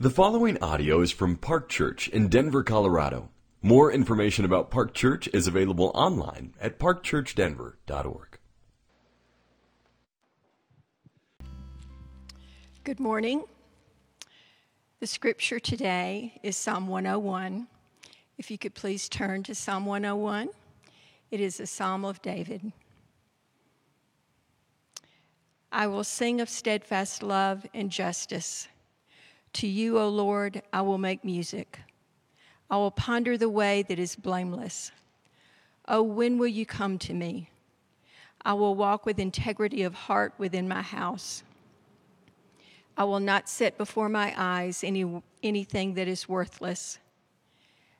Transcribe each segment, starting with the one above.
The following audio is from Park Church in Denver, Colorado. More information about Park Church is available online at parkchurchdenver.org. Good morning. The scripture today is Psalm 101. If you could please turn to Psalm 101, it is a psalm of David. I will sing of steadfast love and justice. To you, O Lord, I will make music. I will ponder the way that is blameless. Oh, when will you come to me? I will walk with integrity of heart within my house. I will not set before my eyes any, anything that is worthless.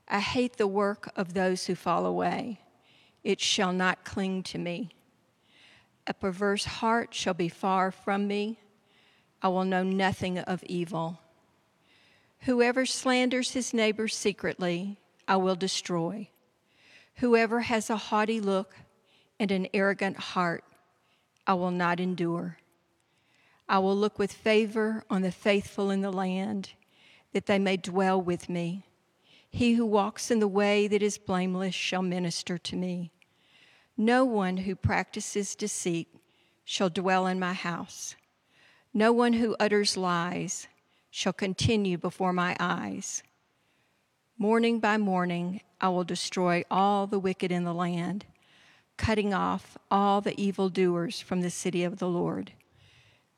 I hate the work of those who fall away. It shall not cling to me. A perverse heart shall be far from me. I will know nothing of evil. Whoever slanders his neighbor secretly, I will destroy. Whoever has a haughty look and an arrogant heart, I will not endure. I will look with favor on the faithful in the land, that they may dwell with me. He who walks in the way that is blameless shall minister to me. No one who practices deceit shall dwell in my house. No one who utters lies shall continue before my eyes. Morning by morning, I will destroy all the wicked in the land, cutting off all the evildoers from the city of the Lord.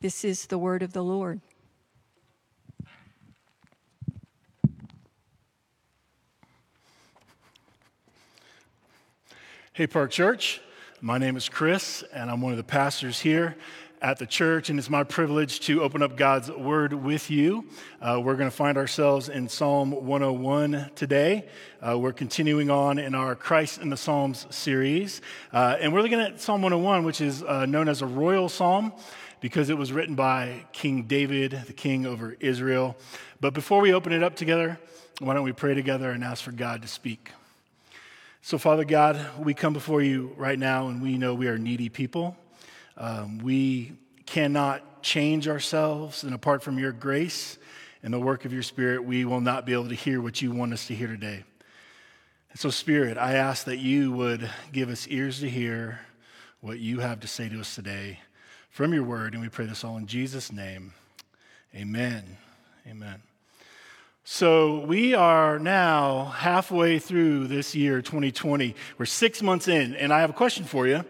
This is the word of the Lord. Hey, Park Church. My name is Chris, and I'm one of the pastors here at the church, and it's my privilege to open up God's Word with you. Uh, we're going to find ourselves in Psalm 101 today. Uh, we're continuing on in our Christ in the Psalms series, uh, and we're looking at Psalm 101, which is uh, known as a royal psalm because it was written by King David, the king over Israel. But before we open it up together, why don't we pray together and ask for God to speak? So, Father God, we come before you right now and we know we are needy people. Um, we cannot change ourselves, and apart from your grace and the work of your Spirit, we will not be able to hear what you want us to hear today. And so, Spirit, I ask that you would give us ears to hear what you have to say to us today from your word, and we pray this all in Jesus' name. Amen. Amen. So, we are now halfway through this year, 2020. We're six months in, and I have a question for you.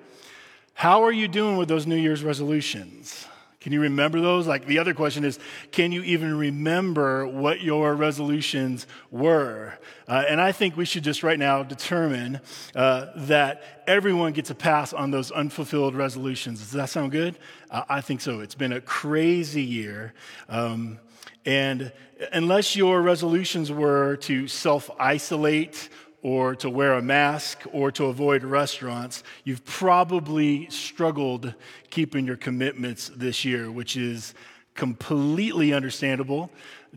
How are you doing with those New Year's resolutions? Can you remember those? Like the other question is, can you even remember what your resolutions were? Uh, and I think we should just right now determine uh, that everyone gets a pass on those unfulfilled resolutions. Does that sound good? Uh, I think so. It's been a crazy year. Um, and unless your resolutions were to self isolate or to wear a mask or to avoid restaurants, you've probably struggled keeping your commitments this year, which is completely understandable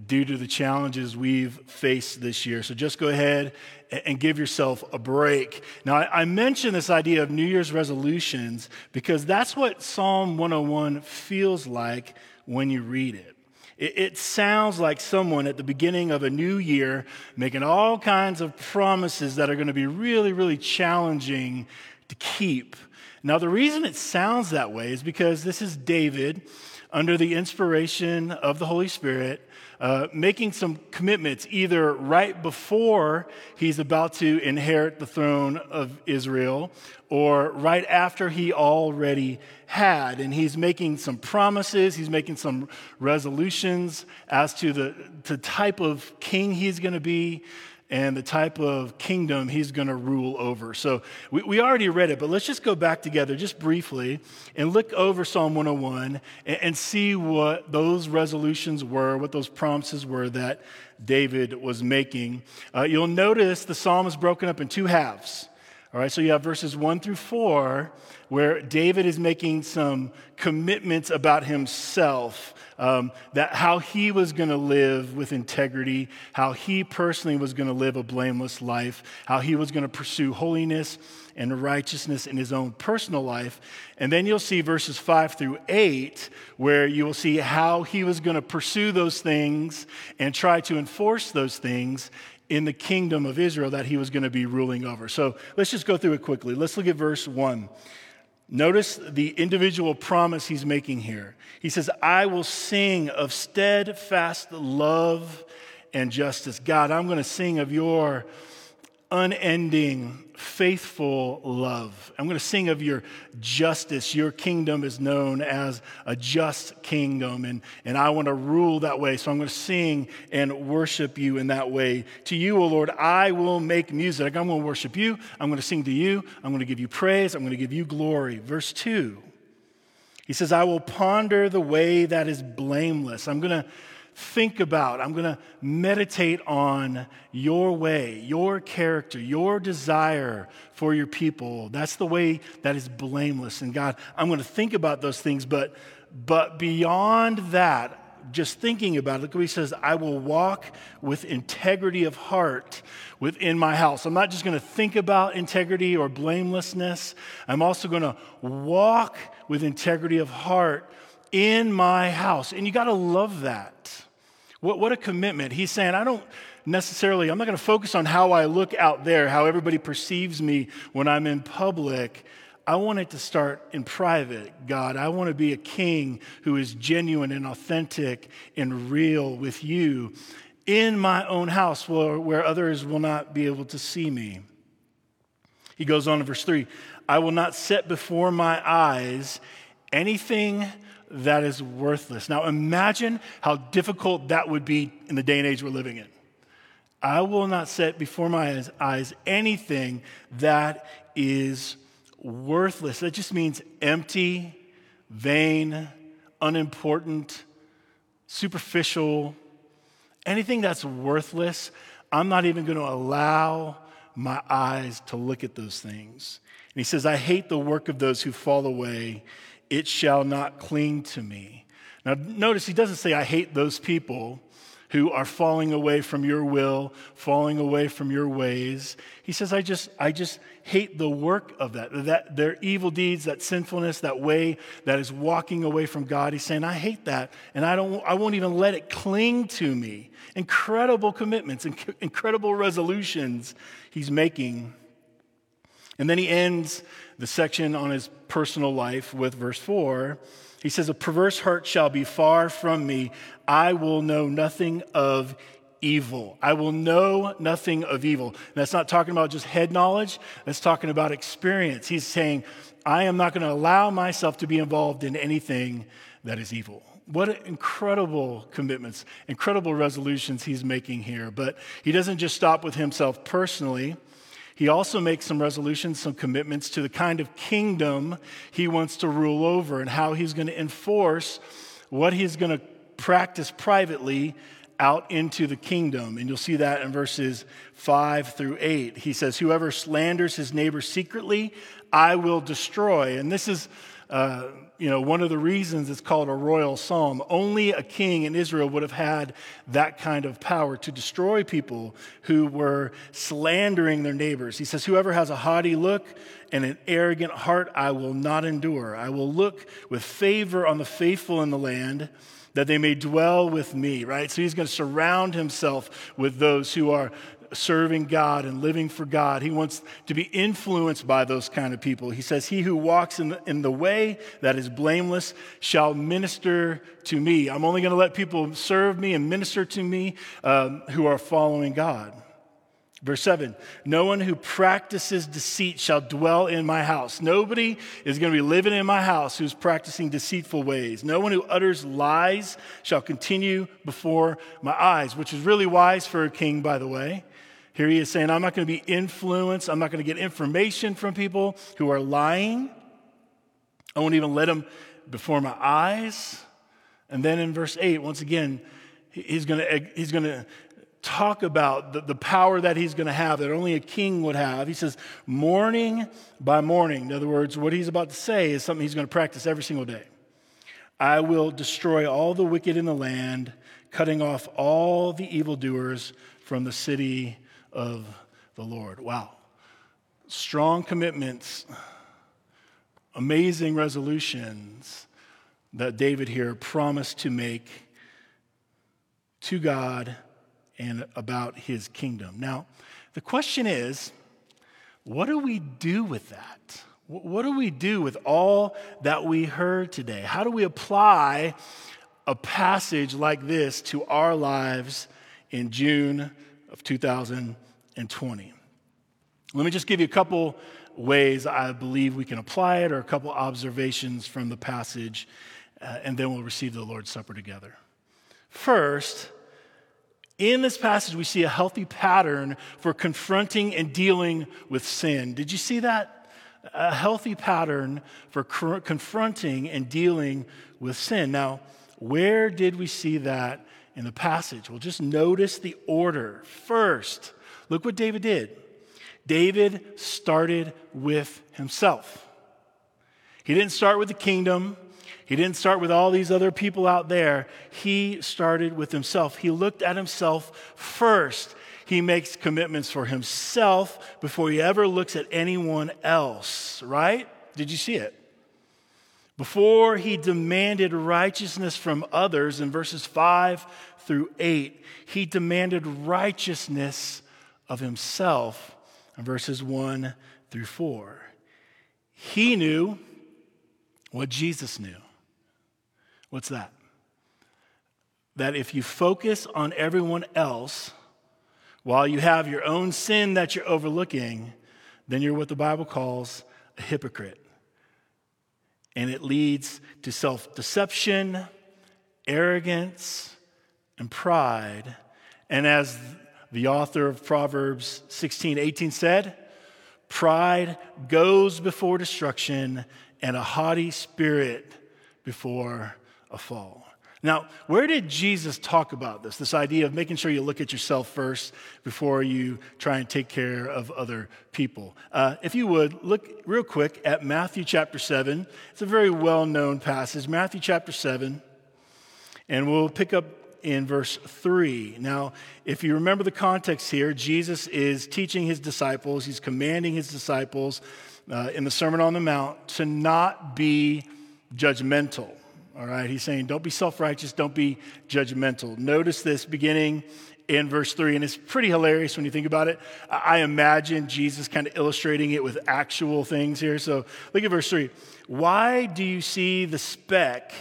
due to the challenges we've faced this year. So just go ahead and give yourself a break. Now, I mention this idea of New Year's resolutions because that's what Psalm 101 feels like when you read it. It, it sounds like someone at the beginning of a new year making all kinds of promises that are going to be really, really challenging to keep. Now, the reason it sounds that way is because this is David under the inspiration of the Holy Spirit uh, making some commitments either right before he's about to inherit the throne of Israel or right after he already had. And he's making some promises, he's making some resolutions as to the, the type of king he's going to be and the type of kingdom he's going to rule over. So we, we already read it, but let's just go back together just briefly and look over Psalm 101 and, and see what those resolutions were, what those promises were that David was making. Uh, you'll notice the psalm is broken up in two halves. All right, so you have verses one through four where David is making some commitments about himself, um, that how he was going to live with integrity, how he personally was going to live a blameless life, how he was going to pursue holiness and righteousness in his own personal life. And then you'll see verses five through eight, where you will see how he was going to pursue those things and try to enforce those things in the kingdom of Israel that he was going to be ruling over. So let's just go through it quickly. Let's look at verse 1. Notice the individual promise he's making here. He says, I will sing of steadfast love and justice. God, I'm going to sing of your unending, faithful love. I'm going to sing of your justice. Your kingdom is known as a just kingdom, and, and I want to rule that way. So I'm going to sing and worship you in that way. To you, O Lord, I will make music. I'm going to worship you. I'm going to sing to you. I'm going to give you praise. I'm going to give you glory. Verse 2. He says, I will ponder the way that is blameless. I'm going to think about, I'm going to meditate on your way, your character, your desire for your people. That's the way that is blameless. And God, I'm going to think about those things, but but beyond that, just thinking about it, look what he says, I will walk with integrity of heart within my house. I'm not just going to think about integrity or blamelessness. I'm also going to walk with integrity of heart in my house. And you got to love that. What, what a commitment. He's saying, I don't necessarily, I'm not going to focus on how I look out there, how everybody perceives me when I'm in public. I want it to start in private, God. I want to be a king who is genuine and authentic and real with you in my own house where, where others will not be able to see me. He goes on in verse 3 I will not set before my eyes anything that is worthless. Now imagine how difficult that would be in the day and age we're living in. I will not set before my eyes anything that is worthless. That just means empty, vain, unimportant, superficial, anything that's worthless. I'm not even going to allow my eyes to look at those things. And he says, I hate the work of those who fall away it shall not cling to me. Now, notice he doesn't say, I hate those people who are falling away from your will, falling away from your ways. He says, I just, I just hate the work of that, that their evil deeds, that sinfulness, that way that is walking away from God. He's saying, I hate that, and I don't, I won't even let it cling to me. Incredible commitments, incredible resolutions he's making. And then he ends the section on his personal life with verse 4. He says, A perverse heart shall be far from me. I will know nothing of evil. I will know nothing of evil. And that's not talking about just head knowledge, that's talking about experience. He's saying, I am not going to allow myself to be involved in anything that is evil. What incredible commitments, incredible resolutions he's making here. But he doesn't just stop with himself personally. He also makes some resolutions, some commitments to the kind of kingdom he wants to rule over and how he's going to enforce what he's going to practice privately out into the kingdom. And you'll see that in verses 5 through 8. He says, Whoever slanders his neighbor secretly, I will destroy. And this is. Uh, you know, one of the reasons it's called a royal psalm. Only a king in Israel would have had that kind of power to destroy people who were slandering their neighbors. He says, Whoever has a haughty look and an arrogant heart, I will not endure. I will look with favor on the faithful in the land that they may dwell with me, right? So he's going to surround himself with those who are serving God and living for God. He wants to be influenced by those kind of people. He says, He who walks in the, in the way that is blameless shall minister to me. I'm only going to let people serve me and minister to me um, who are following God. Verse 7 No one who practices deceit shall dwell in my house. Nobody is going to be living in my house who's practicing deceitful ways. No one who utters lies shall continue before my eyes, which is really wise for a king, by the way. Here he is saying, I'm not going to be influenced. I'm not going to get information from people who are lying. I won't even let them before my eyes. And then in verse 8, once again, he's going to, he's going to talk about the, the power that he's going to have that only a king would have. He says, morning by morning. In other words, what he's about to say is something he's going to practice every single day. I will destroy all the wicked in the land, cutting off all the evildoers from the city of the Lord. Wow. Strong commitments, amazing resolutions that David here promised to make to God and about his kingdom. Now, the question is what do we do with that? What do we do with all that we heard today? How do we apply a passage like this to our lives in June of 2020? Let me just give you a couple ways I believe we can apply it, or a couple observations from the passage, uh, and then we'll receive the Lord's Supper together. First, in this passage, we see a healthy pattern for confronting and dealing with sin. Did you see that? A healthy pattern for confronting and dealing with sin. Now, where did we see that in the passage? Well, just notice the order. First, look what David did. David started with himself. He didn't start with the kingdom. He didn't start with all these other people out there. He started with himself. He looked at himself first. He makes commitments for himself before he ever looks at anyone else, right? Did you see it? Before he demanded righteousness from others in verses 5 through 8, he demanded righteousness of himself in verses 1 through 4. He knew what Jesus knew. What's that? That if you focus on everyone else while you have your own sin that you're overlooking, then you're what the Bible calls a hypocrite. And it leads to self deception, arrogance, and pride. And as the author of Proverbs 16 18 said, pride goes before destruction, and a haughty spirit before a fall. Now, where did Jesus talk about this? This idea of making sure you look at yourself first before you try and take care of other people. Uh, if you would, look real quick at Matthew chapter 7. It's a very well known passage, Matthew chapter 7. And we'll pick up in verse 3. Now, if you remember the context here, Jesus is teaching his disciples, he's commanding his disciples uh, in the Sermon on the Mount to not be judgmental. All right, he's saying, don't be self righteous, don't be judgmental. Notice this beginning in verse 3, and it's pretty hilarious when you think about it. I imagine Jesus kind of illustrating it with actual things here. So look at verse 3. Why do you see the speck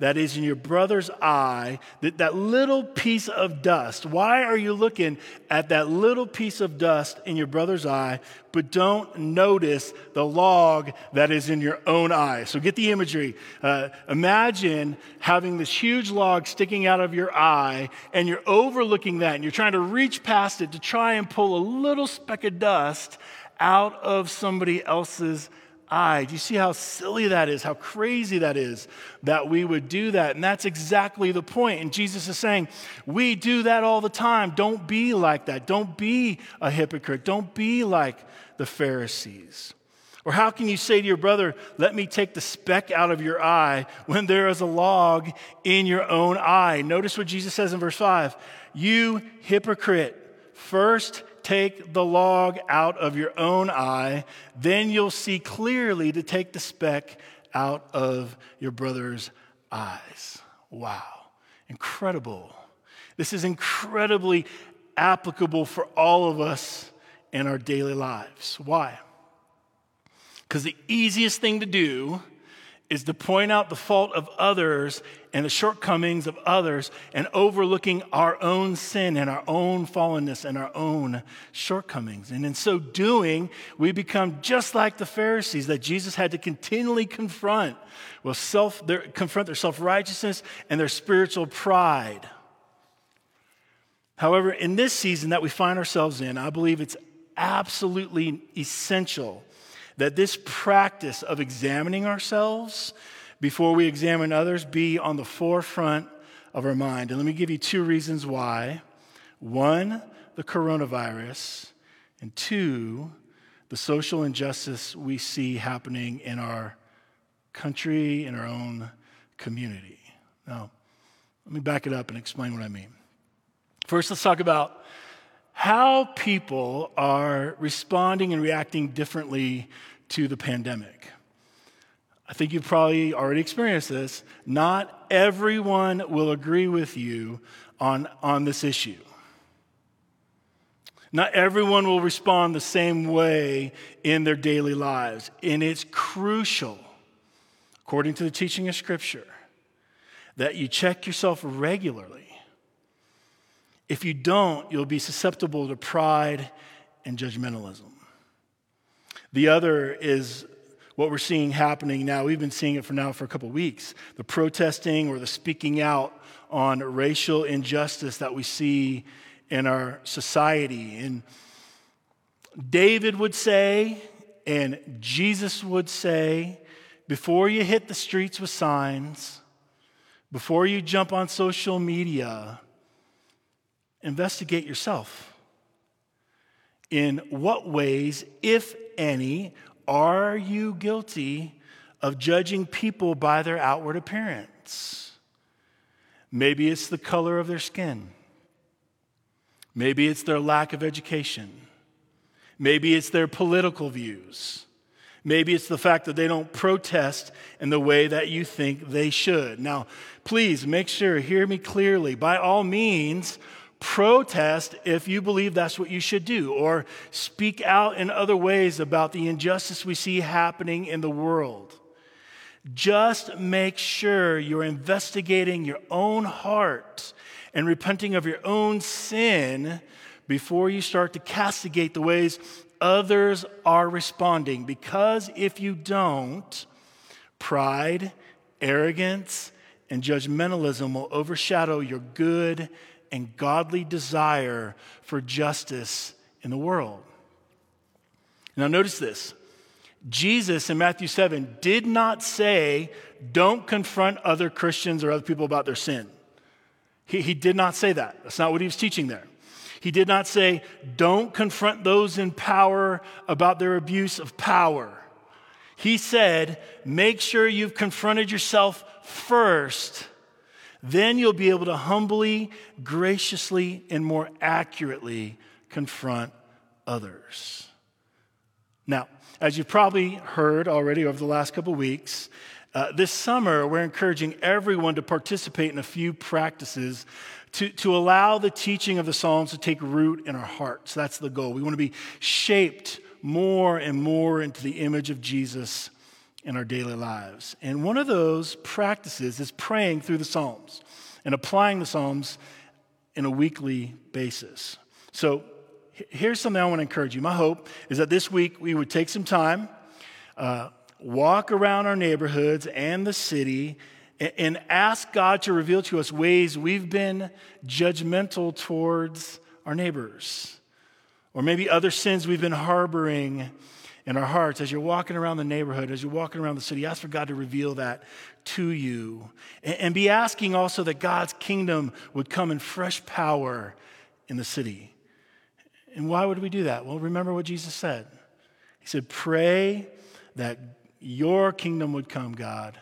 that is in your brother's eye, that, that little piece of dust. Why are you looking at that little piece of dust in your brother's eye, but don't notice the log that is in your own eye? So get the imagery. Uh, imagine having this huge log sticking out of your eye, and you're overlooking that, and you're trying to reach past it to try and pull a little speck of dust out of somebody else's eye. Do you see how silly that is? How crazy that is that we would do that? And that's exactly the point. And Jesus is saying, we do that all the time. Don't be like that. Don't be a hypocrite. Don't be like the Pharisees. Or how can you say to your brother, Let me take the speck out of your eye when there is a log in your own eye? Notice what Jesus says in verse 5 You hypocrite, first take the log out of your own eye, then you'll see clearly to take the speck out of your brother's eyes. Wow, incredible. This is incredibly applicable for all of us in our daily lives. Why? Because the easiest thing to do is to point out the fault of others and the shortcomings of others and overlooking our own sin and our own fallenness and our own shortcomings. And in so doing, we become just like the Pharisees that Jesus had to continually confront, well, self, their, confront their self righteousness and their spiritual pride. However, in this season that we find ourselves in, I believe it's absolutely essential that this practice of examining ourselves before we examine others be on the forefront of our mind. And let me give you two reasons why. one, the coronavirus, and two, the social injustice we see happening in our country, in our own community. Now, let me back it up and explain what I mean. First, let's talk about how people are responding and reacting differently to the pandemic. I think you've probably already experienced this. Not everyone will agree with you on, on this issue. Not everyone will respond the same way in their daily lives. And it's crucial, according to the teaching of Scripture, that you check yourself regularly. If you don't, you'll be susceptible to pride and judgmentalism. The other is what we're seeing happening now. We've been seeing it for now for a couple weeks the protesting or the speaking out on racial injustice that we see in our society. And David would say, and Jesus would say, before you hit the streets with signs, before you jump on social media, investigate yourself. In what ways, if any, are you guilty of judging people by their outward appearance? Maybe it's the color of their skin. Maybe it's their lack of education. Maybe it's their political views. Maybe it's the fact that they don't protest in the way that you think they should. Now, please make sure, hear me clearly. By all means, protest if you believe that's what you should do, or speak out in other ways about the injustice we see happening in the world. Just make sure you're investigating your own heart and repenting of your own sin before you start to castigate the ways others are responding. Because if you don't, pride, arrogance, and judgmentalism will overshadow your good and godly desire for justice in the world. Now, notice this Jesus in Matthew 7 did not say, don't confront other Christians or other people about their sin. He, he did not say that. That's not what he was teaching there. He did not say, don't confront those in power about their abuse of power. He said, make sure you've confronted yourself first. Then you'll be able to humbly, graciously, and more accurately confront others. Now, as you've probably heard already over the last couple weeks, uh, this summer, we're encouraging everyone to participate in a few practices to, to allow the teaching of the Psalms to take root in our hearts. That's the goal. We want to be shaped more and more into the image of Jesus in our daily lives. And one of those practices is praying through the Psalms and applying the Psalms in a weekly basis. So here's something I want to encourage you. My hope is that this week we would take some time. Uh, walk around our neighborhoods and the city and ask God to reveal to us ways we've been judgmental towards our neighbors, or maybe other sins we've been harboring in our hearts as you're walking around the neighborhood, as you're walking around the city. Ask for God to reveal that to you. And be asking also that God's kingdom would come in fresh power in the city. And why would we do that? Well, remember what Jesus said. He said, Pray that your kingdom would come, God,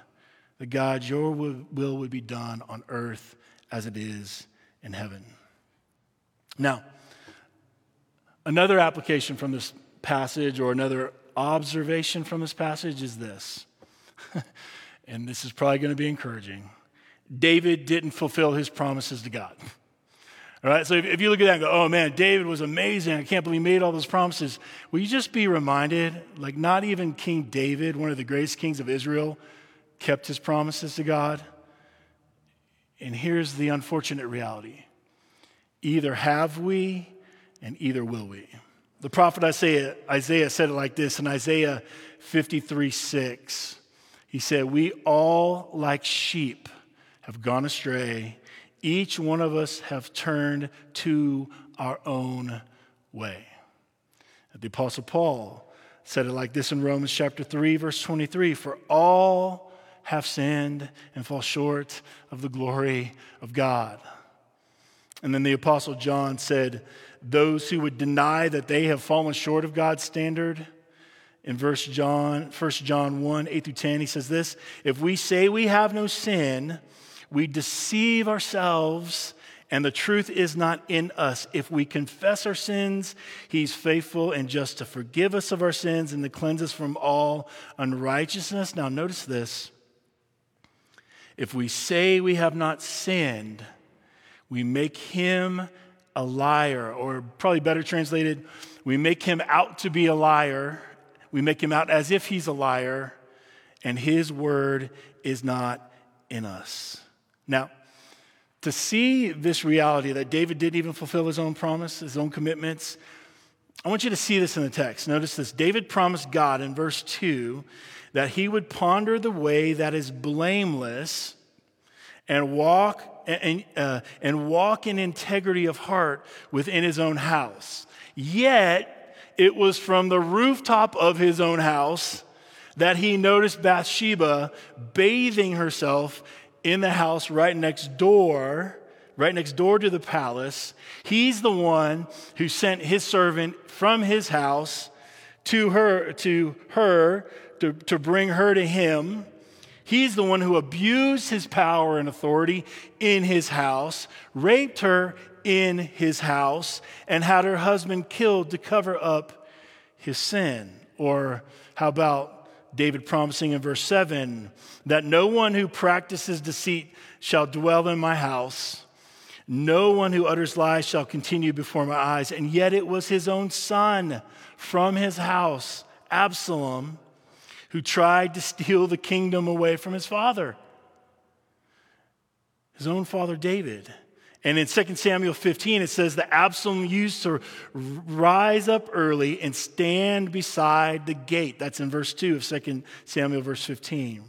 that God, your will would be done on earth as it is in heaven. Now, another application from this passage or another observation from this passage is this, and this is probably going to be encouraging. David didn't fulfill his promises to God. All right, so if, you look at that and go, oh man, David was amazing. I can't believe he made all those promises. Will you just be reminded, like, not even King David, one of the greatest kings of Israel, kept his promises to God? And here's the unfortunate reality either have we, and either will we. The prophet Isaiah, Isaiah said it like this in Isaiah 53 6. He said, We all, like sheep, have gone astray each one of us have turned to our own way. The Apostle Paul said it like this in Romans chapter 3, verse 23 For all have sinned and fall short of the glory of God. And then the Apostle John said, Those who would deny that they have fallen short of God's standard, in verse John, 1 John 1, 8 through 10, he says this If we say we have no sin, we deceive ourselves, and the truth is not in us. If we confess our sins, he's faithful and just to forgive us of our sins and to cleanse us from all unrighteousness. Now, notice this. If we say we have not sinned, we make him a liar, or probably better translated, we make him out to be a liar. We make him out as if he's a liar, and his word is not in us. Now, to see this reality that David didn't even fulfill his own promise, his own commitments, I want you to see this in the text. Notice this David promised God in verse 2 that he would ponder the way that is blameless and walk and, uh, and walk in integrity of heart within his own house. Yet, it was from the rooftop of his own house that he noticed Bathsheba bathing herself in the house right next door, right next door to the palace. He's the one who sent his servant from his house to her, to her, to, to bring her to him. He's the one who abused his power and authority in his house, raped her in his house, and had her husband killed to cover up his sin. Or how about David promising in verse 7 that no one who practices deceit shall dwell in my house? No one who utters lies shall continue before my eyes. And yet it was his own son from his house, Absalom, who tried to steal the kingdom away from his father, his own father David. And in 2 Samuel 15, it says that Absalom used to rise up early and stand beside the gate. That's in verse 2 of 2 Samuel, verse 15.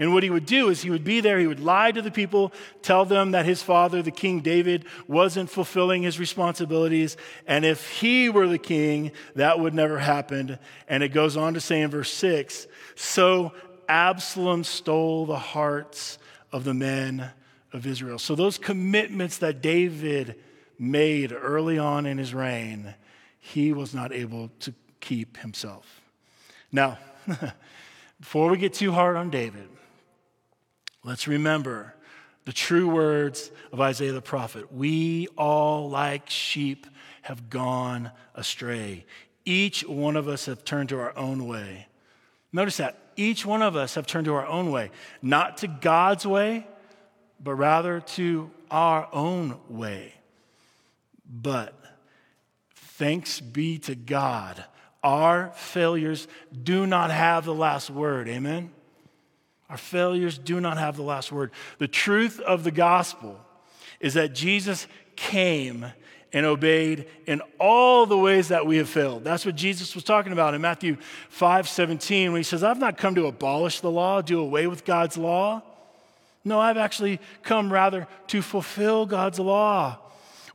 And what he would do is he would be there, he would lie to the people, tell them that his father, the king David, wasn't fulfilling his responsibilities. And if he were the king, that would never happen. And it goes on to say in verse 6 So Absalom stole the hearts of the men of Israel. So those commitments that David made early on in his reign, he was not able to keep himself. Now, before we get too hard on David, Let's remember the true words of Isaiah the prophet. We all, like sheep, have gone astray. Each one of us have turned to our own way. Notice that. Each one of us have turned to our own way, not to God's way, but rather to our own way. But thanks be to God, our failures do not have the last word. Amen? Our failures do not have the last word. The truth of the gospel is that Jesus came and obeyed in all the ways that we have failed. That's what Jesus was talking about in Matthew 5 17, when he says, I've not come to abolish the law, do away with God's law. No, I've actually come rather to fulfill God's law.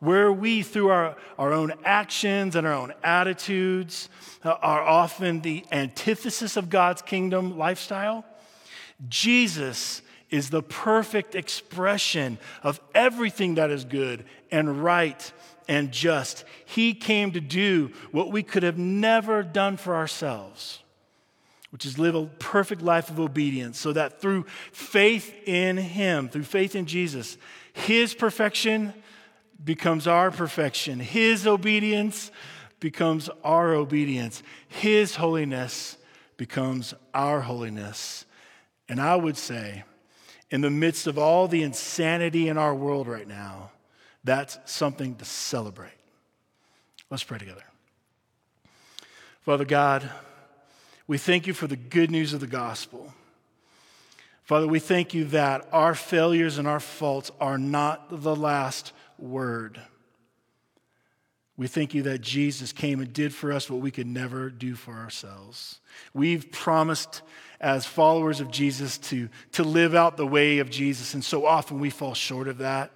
Where we, through our, our own actions and our own attitudes, uh, are often the antithesis of God's kingdom lifestyle, Jesus is the perfect expression of everything that is good and right and just. He came to do what we could have never done for ourselves, which is live a perfect life of obedience, so that through faith in Him, through faith in Jesus, His perfection becomes our perfection, His obedience becomes our obedience, His holiness becomes our holiness. And I would say, in the midst of all the insanity in our world right now, that's something to celebrate. Let's pray together. Father God, we thank you for the good news of the gospel. Father, we thank you that our failures and our faults are not the last word. We thank you that Jesus came and did for us what we could never do for ourselves. We've promised as followers of Jesus to, to live out the way of Jesus, and so often we fall short of that.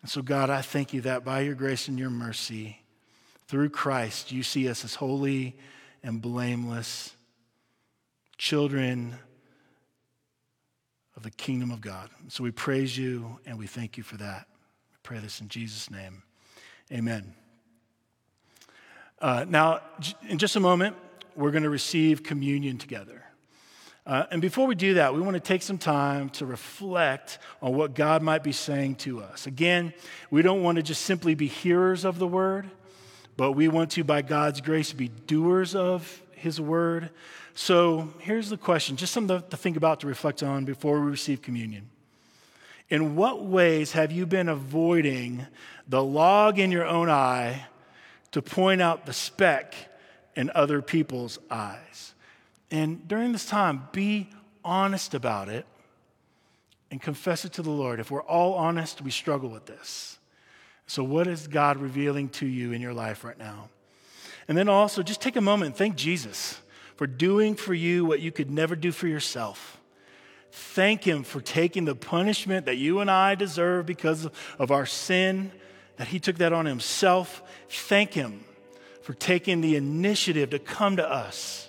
And so, God, I thank you that by your grace and your mercy, through Christ, you see us as holy and blameless children of the kingdom of God. So we praise you and we thank you for that. We pray this in Jesus' name. Amen. Uh, now, in just a moment, we're going to receive communion together. Uh, and before we do that, we want to take some time to reflect on what God might be saying to us. Again, we don't want to just simply be hearers of the word, but we want to, by God's grace, be doers of his word. So here's the question just something to think about, to reflect on before we receive communion. In what ways have you been avoiding the log in your own eye to point out the speck in other people's eyes? And during this time, be honest about it and confess it to the Lord. If we're all honest, we struggle with this. So, what is God revealing to you in your life right now? And then also, just take a moment and thank Jesus for doing for you what you could never do for yourself. Thank Him for taking the punishment that you and I deserve because of our sin, that He took that on Himself. Thank Him for taking the initiative to come to us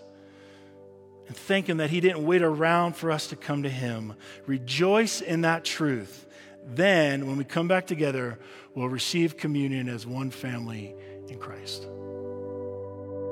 and thank Him that He didn't wait around for us to come to Him. Rejoice in that truth. Then, when we come back together, we'll receive communion as one family in Christ.